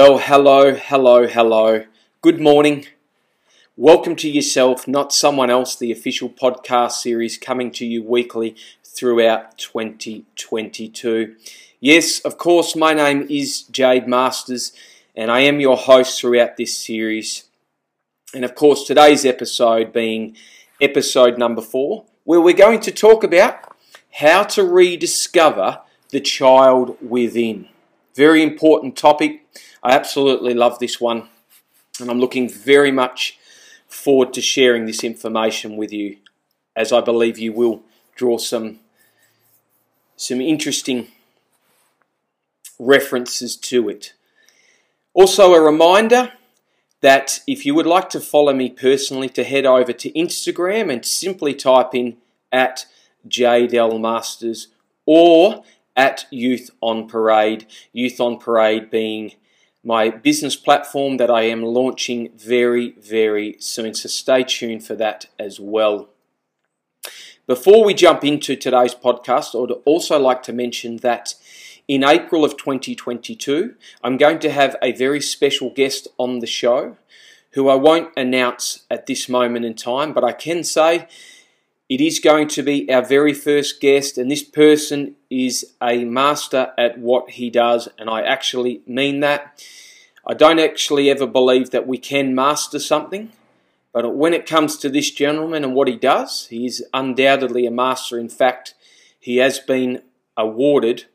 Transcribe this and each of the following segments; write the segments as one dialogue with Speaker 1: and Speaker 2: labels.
Speaker 1: Well, hello, hello, hello. Good morning. Welcome to yourself, not someone else, the official podcast series coming to you weekly throughout 2022. Yes, of course, my name is Jade Masters, and I am your host throughout this series. And of course, today's episode being episode number four, where we're going to talk about how to rediscover the child within. Very important topic I absolutely love this one, and I'm looking very much forward to sharing this information with you, as I believe you will draw some some interesting references to it. Also, a reminder that if you would like to follow me personally, to head over to Instagram and simply type in at JDL Masters or at Youth on Parade. Youth on Parade being my business platform that I am launching very, very soon. So stay tuned for that as well. Before we jump into today's podcast, I would also like to mention that in April of 2022, I'm going to have a very special guest on the show who I won't announce at this moment in time, but I can say it is going to be our very first guest, and this person is a master at what he does, and I actually mean that. I don't actually ever believe that we can master something, but when it comes to this gentleman and what he does, he is undoubtedly a master. In fact, he has been awarded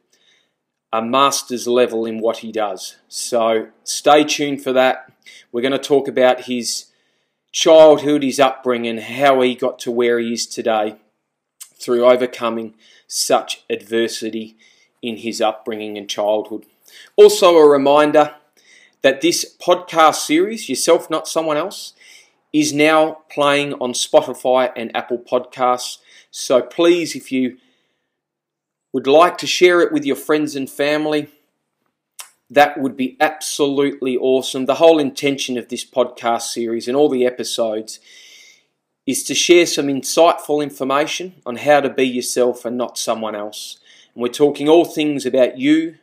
Speaker 1: a master's level in what he does. So stay tuned for that. We're going to talk about his childhood, his upbringing, how he got to where he is today through overcoming such adversity in his upbringing and childhood. Also, a reminder that this podcast series, Yourself Not Someone Else, is now playing on Spotify and Apple Podcasts. So please, if you would like to share it with your friends and family, that would be absolutely awesome. The whole intention of this podcast series and all the episodes is to share some insightful information on how to be yourself and not someone else. And we're talking all things about you,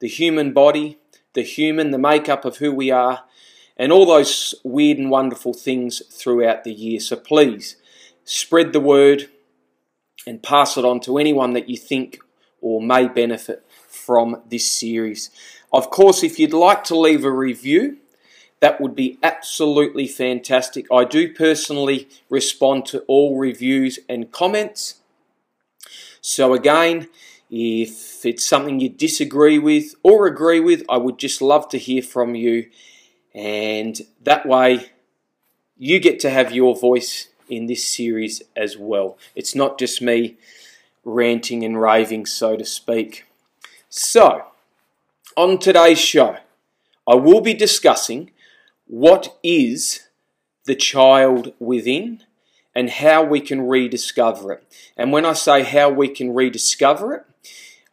Speaker 1: the human body, the human, the makeup of who we are, and all those weird and wonderful things throughout the year. So please spread the word and pass it on to anyone that you think or may benefit from this series. Of course, if you'd like to leave a review, that would be absolutely fantastic. I do personally respond to all reviews and comments. So, again, if it's something you disagree with or agree with, I would just love to hear from you. And that way, you get to have your voice in this series as well. It's not just me ranting and raving, so to speak. So, on today's show, I will be discussing what is the child within and how we can rediscover it. And when I say how we can rediscover it,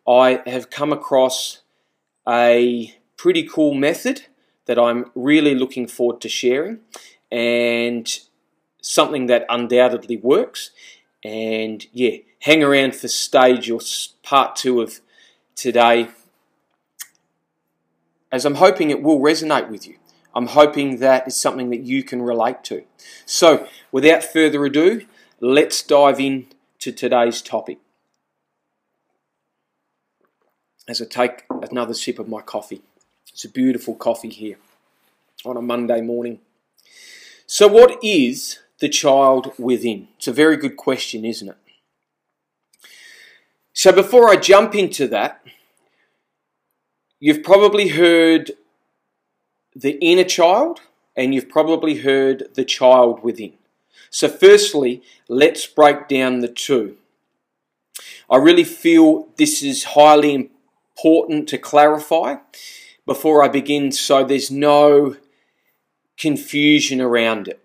Speaker 1: I have come across a pretty cool method that I'm really looking forward to sharing and something that undoubtedly works. And yeah, hang around for stage or part two of today as I'm hoping it will resonate with you. I'm hoping that is something that you can relate to. So, without further ado, let's dive in to today's topic as I take another sip of my coffee. It's a beautiful coffee here on a Monday morning. So, what is the child within? It's a very good question, isn't it? So, before I jump into that, you've probably heard the inner child and you've probably heard the child within. So, firstly, let's break down the two. I really feel this is highly important to clarify before I begin so there's no confusion around it.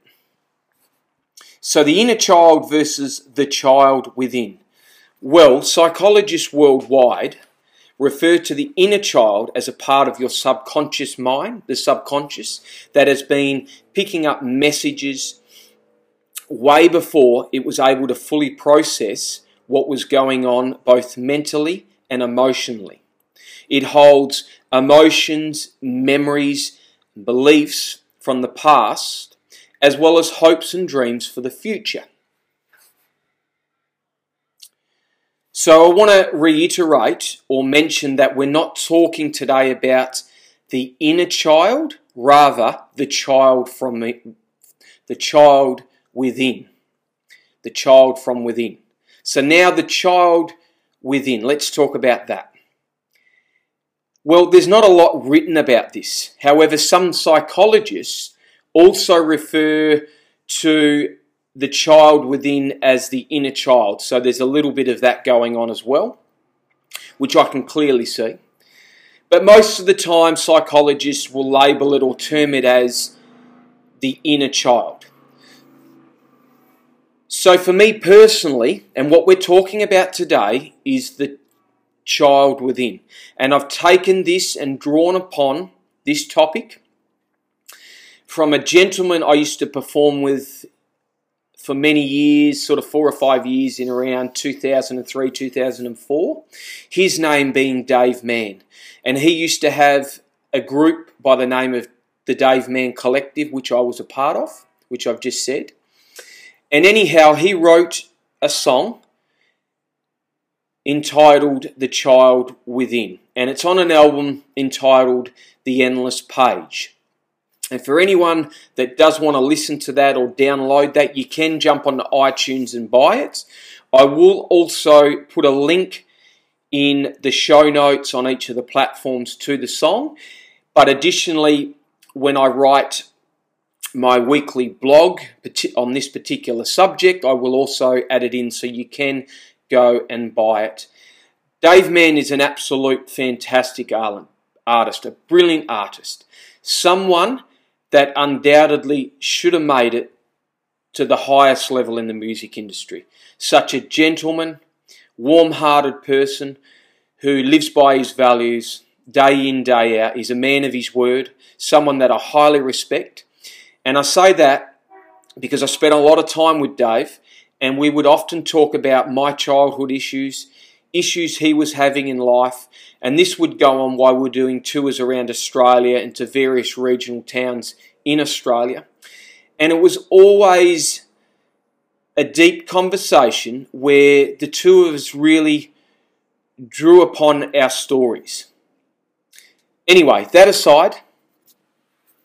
Speaker 1: So, the inner child versus the child within. Well, psychologists worldwide refer to the inner child as a part of your subconscious mind, the subconscious, that has been picking up messages way before it was able to fully process what was going on both mentally and emotionally. It holds emotions, memories, beliefs from the past, as well as hopes and dreams for the future. So I want to reiterate or mention that we're not talking today about the inner child, rather the child from the, the child within. The child from within. So now the child within. Let's talk about that. Well, there's not a lot written about this. However, some psychologists also refer to the child within as the inner child. So there's a little bit of that going on as well, which I can clearly see. But most of the time, psychologists will label it or term it as the inner child. So, for me personally, and what we're talking about today is the child within. And I've taken this and drawn upon this topic from a gentleman I used to perform with for many years, sort of four or five years in around 2003, 2004. His name being Dave Mann. And he used to have a group by the name of the Dave Mann Collective, which I was a part of, which I've just said. And anyhow, he wrote a song entitled The Child Within. And it's on an album entitled The Endless Page. And for anyone that does want to listen to that or download that, you can jump onto iTunes and buy it. I will also put a link in the show notes on each of the platforms to the song. But additionally, when I write my weekly blog on this particular subject. I will also add it in so you can go and buy it. Dave Mann is an absolute fantastic artist, a brilliant artist, someone that undoubtedly should have made it to the highest level in the music industry. Such a gentleman, warm hearted person who lives by his values day in, day out. He's a man of his word, someone that I highly respect and I say that because I spent a lot of time with Dave, and we would often talk about my childhood issues, issues he was having in life, and this would go on while we are doing tours around Australia and to various regional towns in Australia. And it was always a deep conversation where the two of us really drew upon our stories. Anyway, that aside,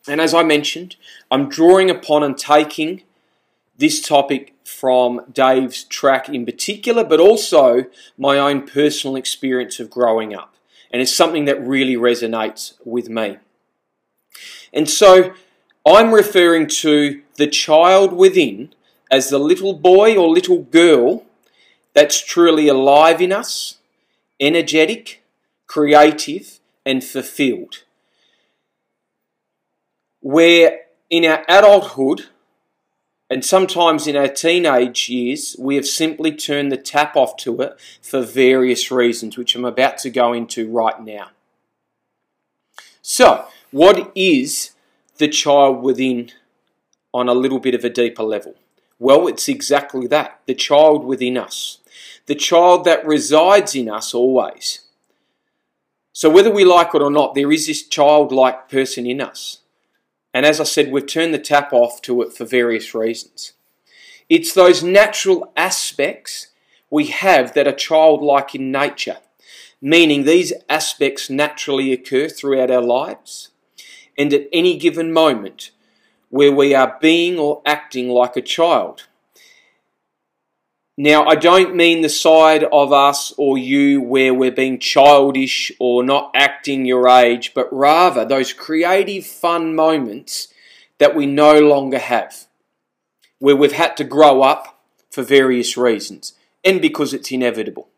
Speaker 1: and as I mentioned, I'm drawing upon and taking this topic from Dave's track in particular, but also my own personal experience of growing up. And it's something that really resonates with me. And so I'm referring to the child within as the little boy or little girl that's truly alive in us, energetic, creative, and fulfilled where in our adulthood and sometimes in our teenage years, we have simply turned the tap off to it for various reasons, which I'm about to go into right now. So, what is the child within on a little bit of a deeper level? Well, it's exactly that the child within us, the child that resides in us always. So, whether we like it or not, there is this childlike person in us. And as I said, we've turned the tap off to it for various reasons. It's those natural aspects we have that are childlike in nature, meaning these aspects naturally occur throughout our lives and at any given moment where we are being or acting like a child. Now, I don't mean the side of us or you where we're being childish or not acting your age, but rather those creative, fun moments that we no longer have, where we've had to grow up for various reasons and because it's inevitable.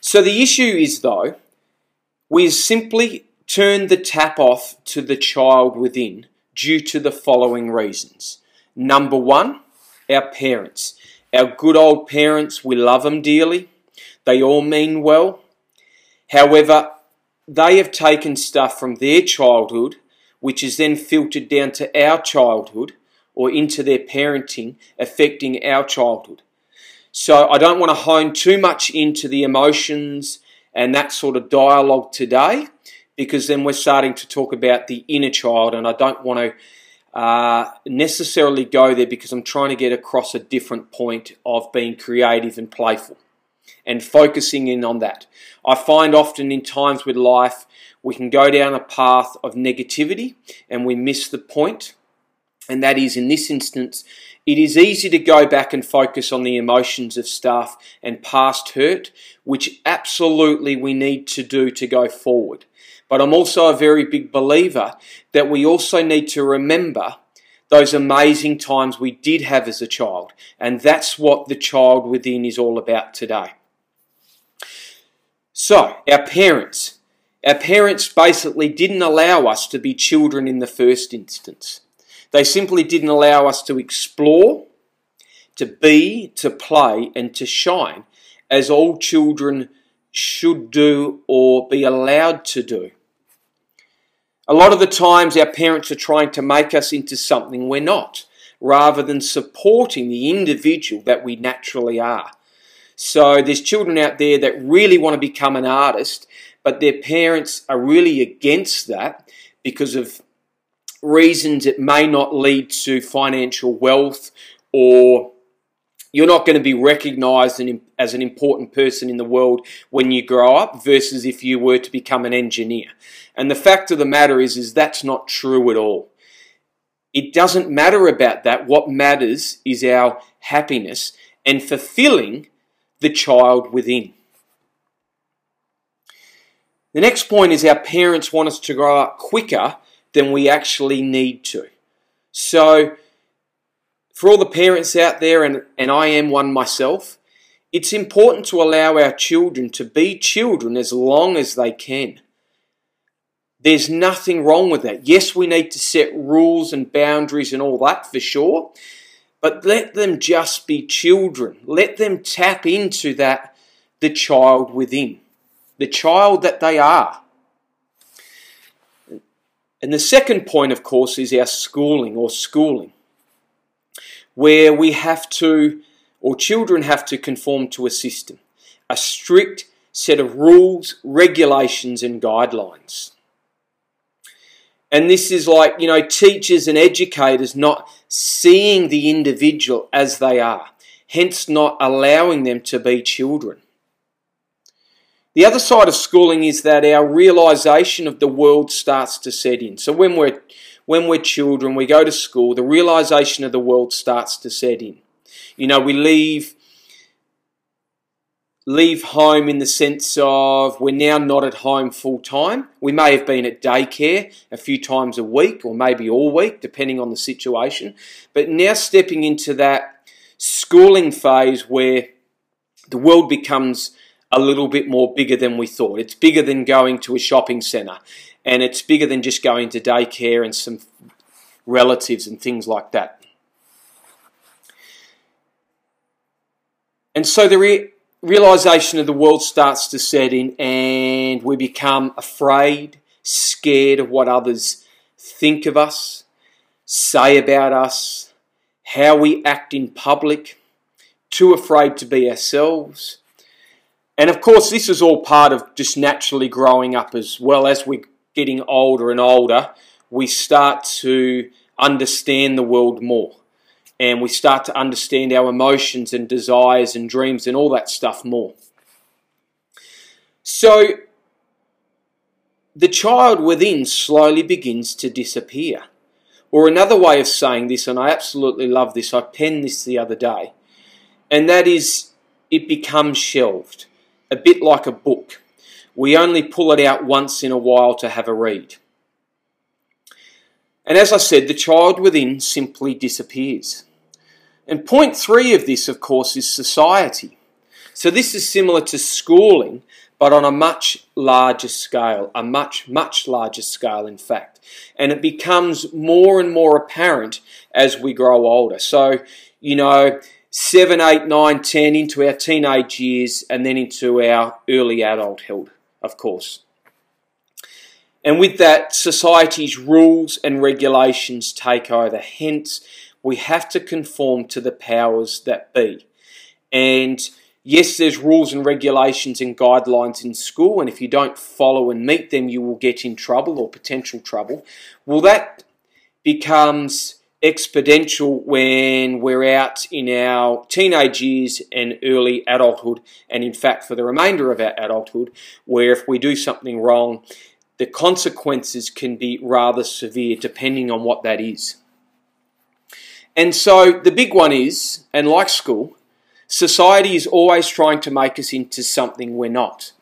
Speaker 1: So the issue is, though, we simply turn the tap off to the child within due to the following reasons. Number one, our parents. Our good old parents, we love them dearly. They all mean well. However, they have taken stuff from their childhood, which is then filtered down to our childhood or into their parenting, affecting our childhood. So I don't want to hone too much into the emotions and that sort of dialogue today because then we're starting to talk about the inner child, and I don't want to uh, necessarily go there because I'm trying to get across a different point of being creative and playful and focusing in on that. I find often in times with life we can go down a path of negativity and we miss the point. and that is in this instance it is easy to go back and focus on the emotions of stuff and past hurt, which absolutely we need to do to go forward. But I'm also a very big believer that we also need to remember those amazing times we did have as a child. And that's what the child within is all about today. So, our parents. Our parents basically didn't allow us to be children in the first instance. They simply didn't allow us to explore, to be, to play, and to shine as all children should do or be allowed to do. A lot of the times, our parents are trying to make us into something we're not, rather than supporting the individual that we naturally are. So, there's children out there that really want to become an artist, but their parents are really against that because of reasons it may not lead to financial wealth or you're not going to be recognized as an important person in the world when you grow up versus if you were to become an engineer. And the fact of the matter is, is that's not true at all. It doesn't matter about that. What matters is our happiness and fulfilling the child within. The next point is our parents want us to grow up quicker than we actually need to. So, for all the parents out there, and, and I am one myself, it's important to allow our children to be children as long as they can. There's nothing wrong with that. Yes, we need to set rules and boundaries and all that for sure, but let them just be children. Let them tap into that, the child within, the child that they are. And the second point, of course, is our schooling or schooling, where we have to, or children have to conform to a system, a strict set of rules, regulations, and guidelines. And this is like, you know, teachers and educators not seeing the individual as they are, hence not allowing them to be children. The other side of schooling is that our realization of the world starts to set in. So when we're when we're children, we go to school, the realization of the world starts to set in. You know, we leave leave home in the sense of we're now not at home full time. We may have been at daycare a few times a week or maybe all week, depending on the situation. But now stepping into that schooling phase where the world becomes a little bit more bigger than we thought. It's bigger than going to a shopping centre, and it's bigger than just going to daycare and some relatives and things like that. And so the re- realization of the world starts to set in, and we become afraid, scared of what others think of us, say about us, how we act in public, too afraid to be ourselves and of course, this is all part of just naturally growing up as well. As we're getting older and older, we start to understand the world more. And we start to understand our emotions and desires and dreams and all that stuff more. So, the child within slowly begins to disappear. Or another way of saying this, and I absolutely love this, I penned this the other day, and that is it becomes shelved a bit like a book. We only pull it out once in a while to have a read. And as I said, the child within simply disappears. And point three of this, of course, is society. So this is similar to schooling, but on a much larger scale, a much, much larger scale, in fact. And it becomes more and more apparent as we grow older. So, you know, 7, 8, 9, 10 into our teenage years and then into our early adulthood, of course. And with that, society's rules and regulations take over. Hence, we have to conform to the powers that be. And Yes, there's rules and regulations and guidelines in school, and if you don't follow and meet them, you will get in trouble or potential trouble. Well, that becomes exponential when we're out in our teenage years and early adulthood, and in fact, for the remainder of our adulthood, where if we do something wrong, the consequences can be rather severe depending on what that is. And so the big one is, and like school, society is always trying to make us into something we're not.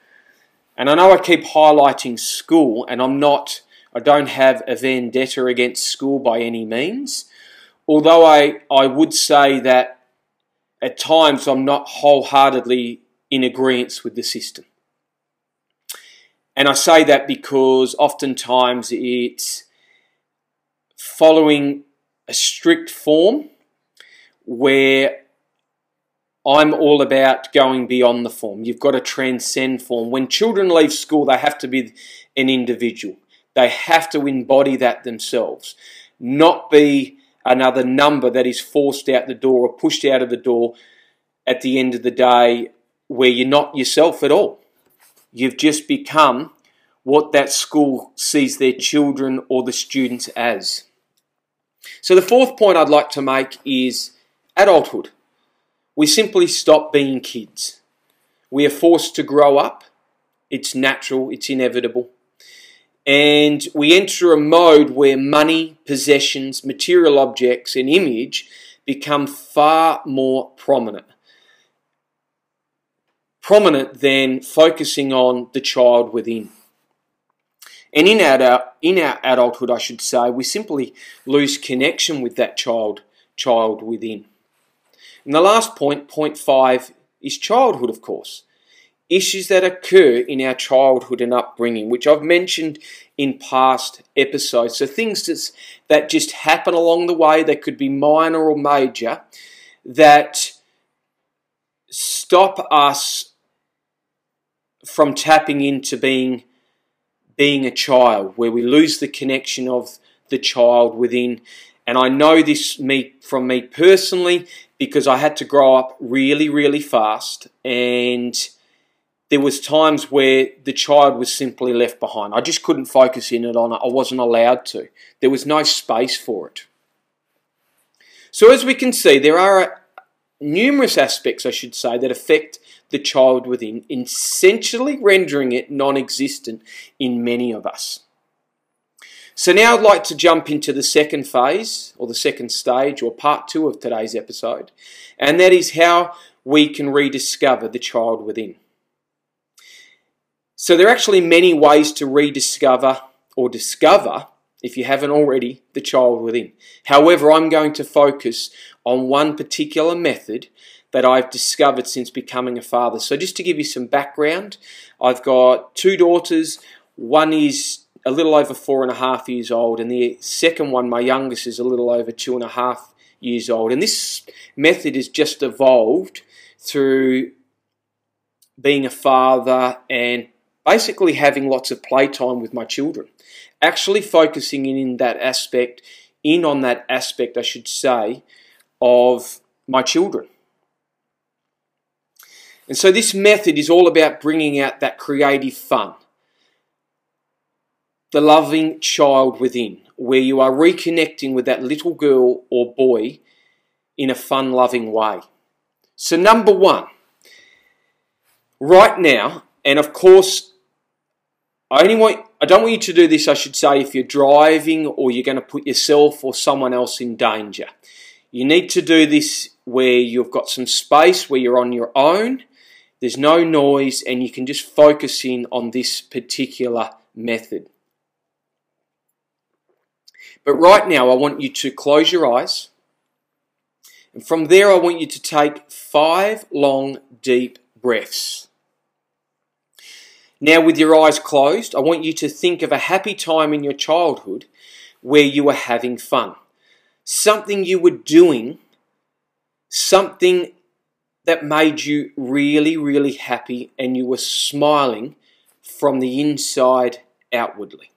Speaker 1: And I know I keep highlighting school, and I'm not, I don't have a vendetta against school by any means. Although I, I would say that at times I'm not wholeheartedly in agreement with the system. And I say that because oftentimes it's following a strict form where I'm all about going beyond the form. You've got to transcend form. When children leave school, they have to be an individual. They have to embody that themselves, not be another number that is forced out the door or pushed out of the door at the end of the day where you're not yourself at all. You've just become what that school sees their children or the students as. So, the fourth point I'd like to make is adulthood. We simply stop being kids. We are forced to grow up. It's natural, it's inevitable and we enter a mode where money, possessions, material objects, and image become far more prominent. Prominent than focusing on the child within. And in our, in our adulthood, I should say, we simply lose connection with that child, child within. And the last point, point five, is childhood, of course issues that occur in our childhood and upbringing, which I've mentioned in past episodes. So things that's, that just happen along the way, that could be minor or major, that stop us from tapping into being being a child, where we lose the connection of the child within. And I know this me from me personally because I had to grow up really, really fast and there was times where the child was simply left behind. I just couldn't focus in it on it. I wasn't allowed to. There was no space for it. So as we can see, there are numerous aspects, I should say, that affect the child within, essentially rendering it non-existent in many of us. So now I'd like to jump into the second phase, or the second stage, or part two of today's episode, and that is how we can rediscover the child within. So there are actually many ways to rediscover or discover, if you haven't already, the child within. However, I'm going to focus on one particular method that I've discovered since becoming a father. So just to give you some background, I've got two daughters. One is a little over four and a half years old, and the second one, my youngest, is a little over two and a half years old. And this method has just evolved through being a father and basically having lots of playtime with my children, actually focusing in, that aspect, in on that aspect, I should say, of my children. And so this method is all about bringing out that creative fun, the loving child within, where you are reconnecting with that little girl or boy in a fun loving way. So, number one, right now, and of course, I only want I don't want you to do this, I should say, if you're driving or you're going to put yourself or someone else in danger. You need to do this where you've got some space, where you're on your own, there's no noise, and you can just focus in on this particular method. But right now, I want you to close your eyes. And from there, I want you to take five long, deep breaths. Now, with your eyes closed, I want you to think of a happy time in your childhood where you were having fun. Something you were doing, something that made you really, really happy and you were smiling from the inside outwardly.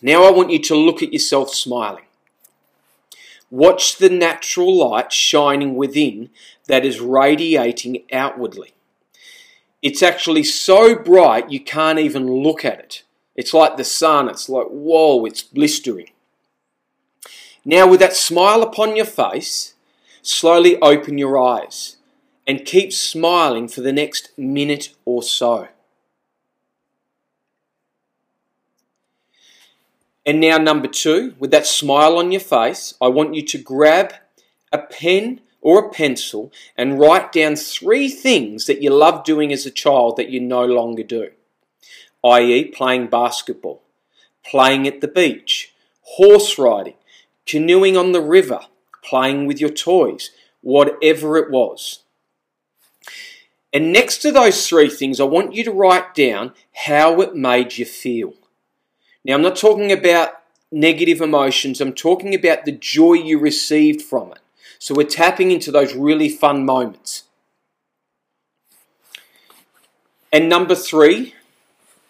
Speaker 1: Now I want you to look at yourself smiling. Watch the natural light shining within that is radiating outwardly. It's actually so bright you can't even look at it. It's like the sun, it's like, whoa, it's blistering. Now, with that smile upon your face, slowly open your eyes and keep smiling for the next minute or so. And now, number two, with that smile on your face, I want you to grab a pen or a pencil and write down three things that you loved doing as a child that you no longer do, i.e., playing basketball, playing at the beach, horse riding, canoeing on the river, playing with your toys, whatever it was. And next to those three things, I want you to write down how it made you feel. Now, I'm not talking about negative emotions, I'm talking about the joy you received from it. So, we're tapping into those really fun moments. And number three,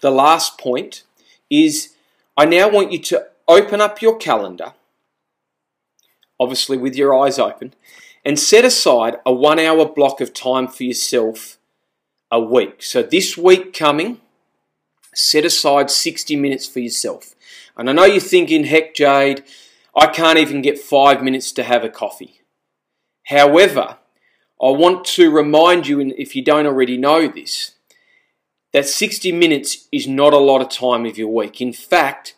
Speaker 1: the last point, is I now want you to open up your calendar, obviously with your eyes open, and set aside a one hour block of time for yourself a week. So, this week coming, Set aside 60 minutes for yourself. And I know you're thinking, heck, Jade, I can't even get five minutes to have a coffee. However, I want to remind you, and if you don't already know this, that 60 minutes is not a lot of time of your week. In fact,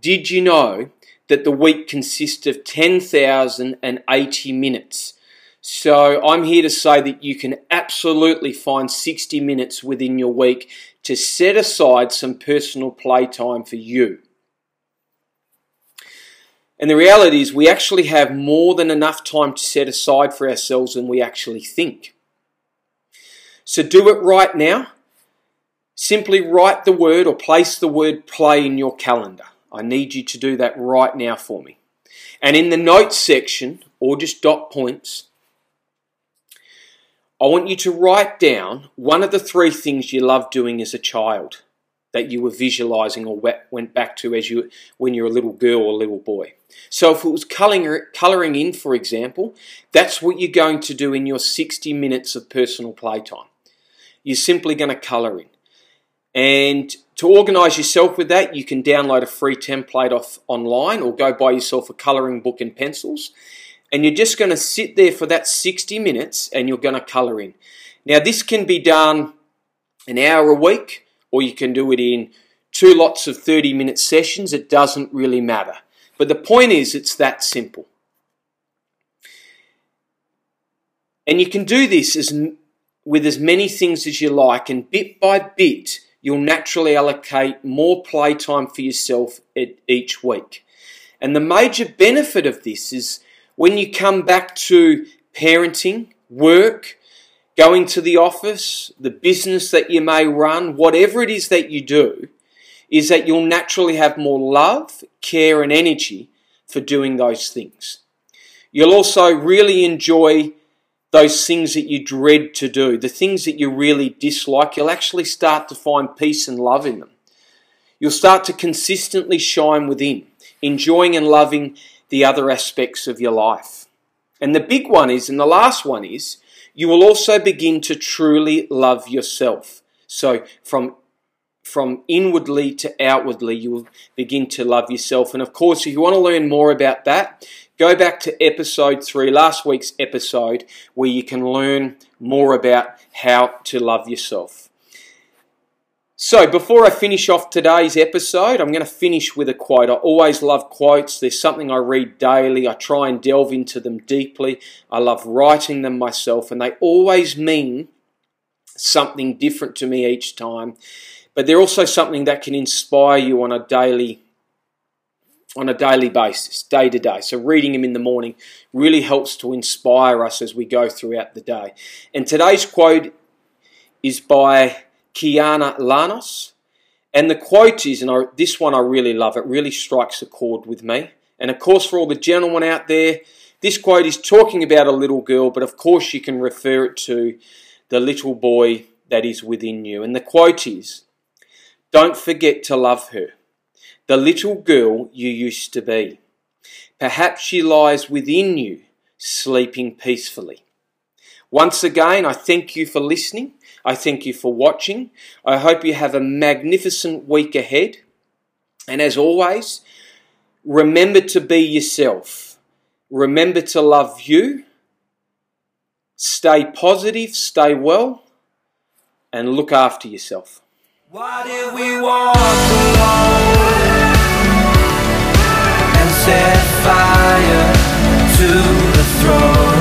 Speaker 1: did you know that the week consists of 10,080 minutes? So I'm here to say that you can absolutely find 60 minutes within your week to set aside some personal playtime for you. And the reality is, we actually have more than enough time to set aside for ourselves than we actually think. So do it right now. Simply write the word or place the word play in your calendar. I need you to do that right now for me. And in the notes section, or just dot points, I want you to write down one of the three things you loved doing as a child that you were visualizing or went back to as you when you're a little girl or little boy. So if it was coloring, coloring in, for example, that's what you're going to do in your 60 minutes of personal playtime. You're simply going to color in. And to organize yourself with that, you can download a free template off online or go buy yourself a coloring book and pencils and you're just going to sit there for that 60 minutes and you're going to colour in. Now, this can be done an hour a week, or you can do it in two lots of 30 minute sessions. It doesn't really matter. But the point is, it's that simple. And you can do this as, with as many things as you like, and bit by bit, you'll naturally allocate more playtime for yourself each week. And the major benefit of this is when you come back to parenting, work, going to the office, the business that you may run, whatever it is that you do, is that you'll naturally have more love, care, and energy for doing those things. You'll also really enjoy those things that you dread to do, the things that you really dislike. You'll actually start to find peace and love in them. You'll start to consistently shine within, enjoying and loving the other aspects of your life. And the big one is, and the last one is, you will also begin to truly love yourself. So from from inwardly to outwardly, you will begin to love yourself. And of course, if you want to learn more about that, go back to episode three, last week's episode, where you can learn more about how to love yourself. So, before I finish off today's episode, I'm going to finish with a quote. I always love quotes. There's something I read daily. I try and delve into them deeply. I love writing them myself, and they always mean something different to me each time. But they're also something that can inspire you on a daily on a daily basis, day to day. So reading them in the morning really helps to inspire us as we go throughout the day. And today's quote is by Kiana Lanos. And the quote is, and I, this one I really love, it really strikes a chord with me. And of course, for all the gentlemen out there, this quote is talking about a little girl, but of course, you can refer it to the little boy that is within you. And the quote is Don't forget to love her, the little girl you used to be. Perhaps she lies within you, sleeping peacefully. Once again, I thank you for listening. I thank you for watching. I hope you have a magnificent week ahead. And as always, remember to be yourself. Remember to love you. Stay positive, stay well, and look after yourself. Why did we walk alone and set fire to the throne?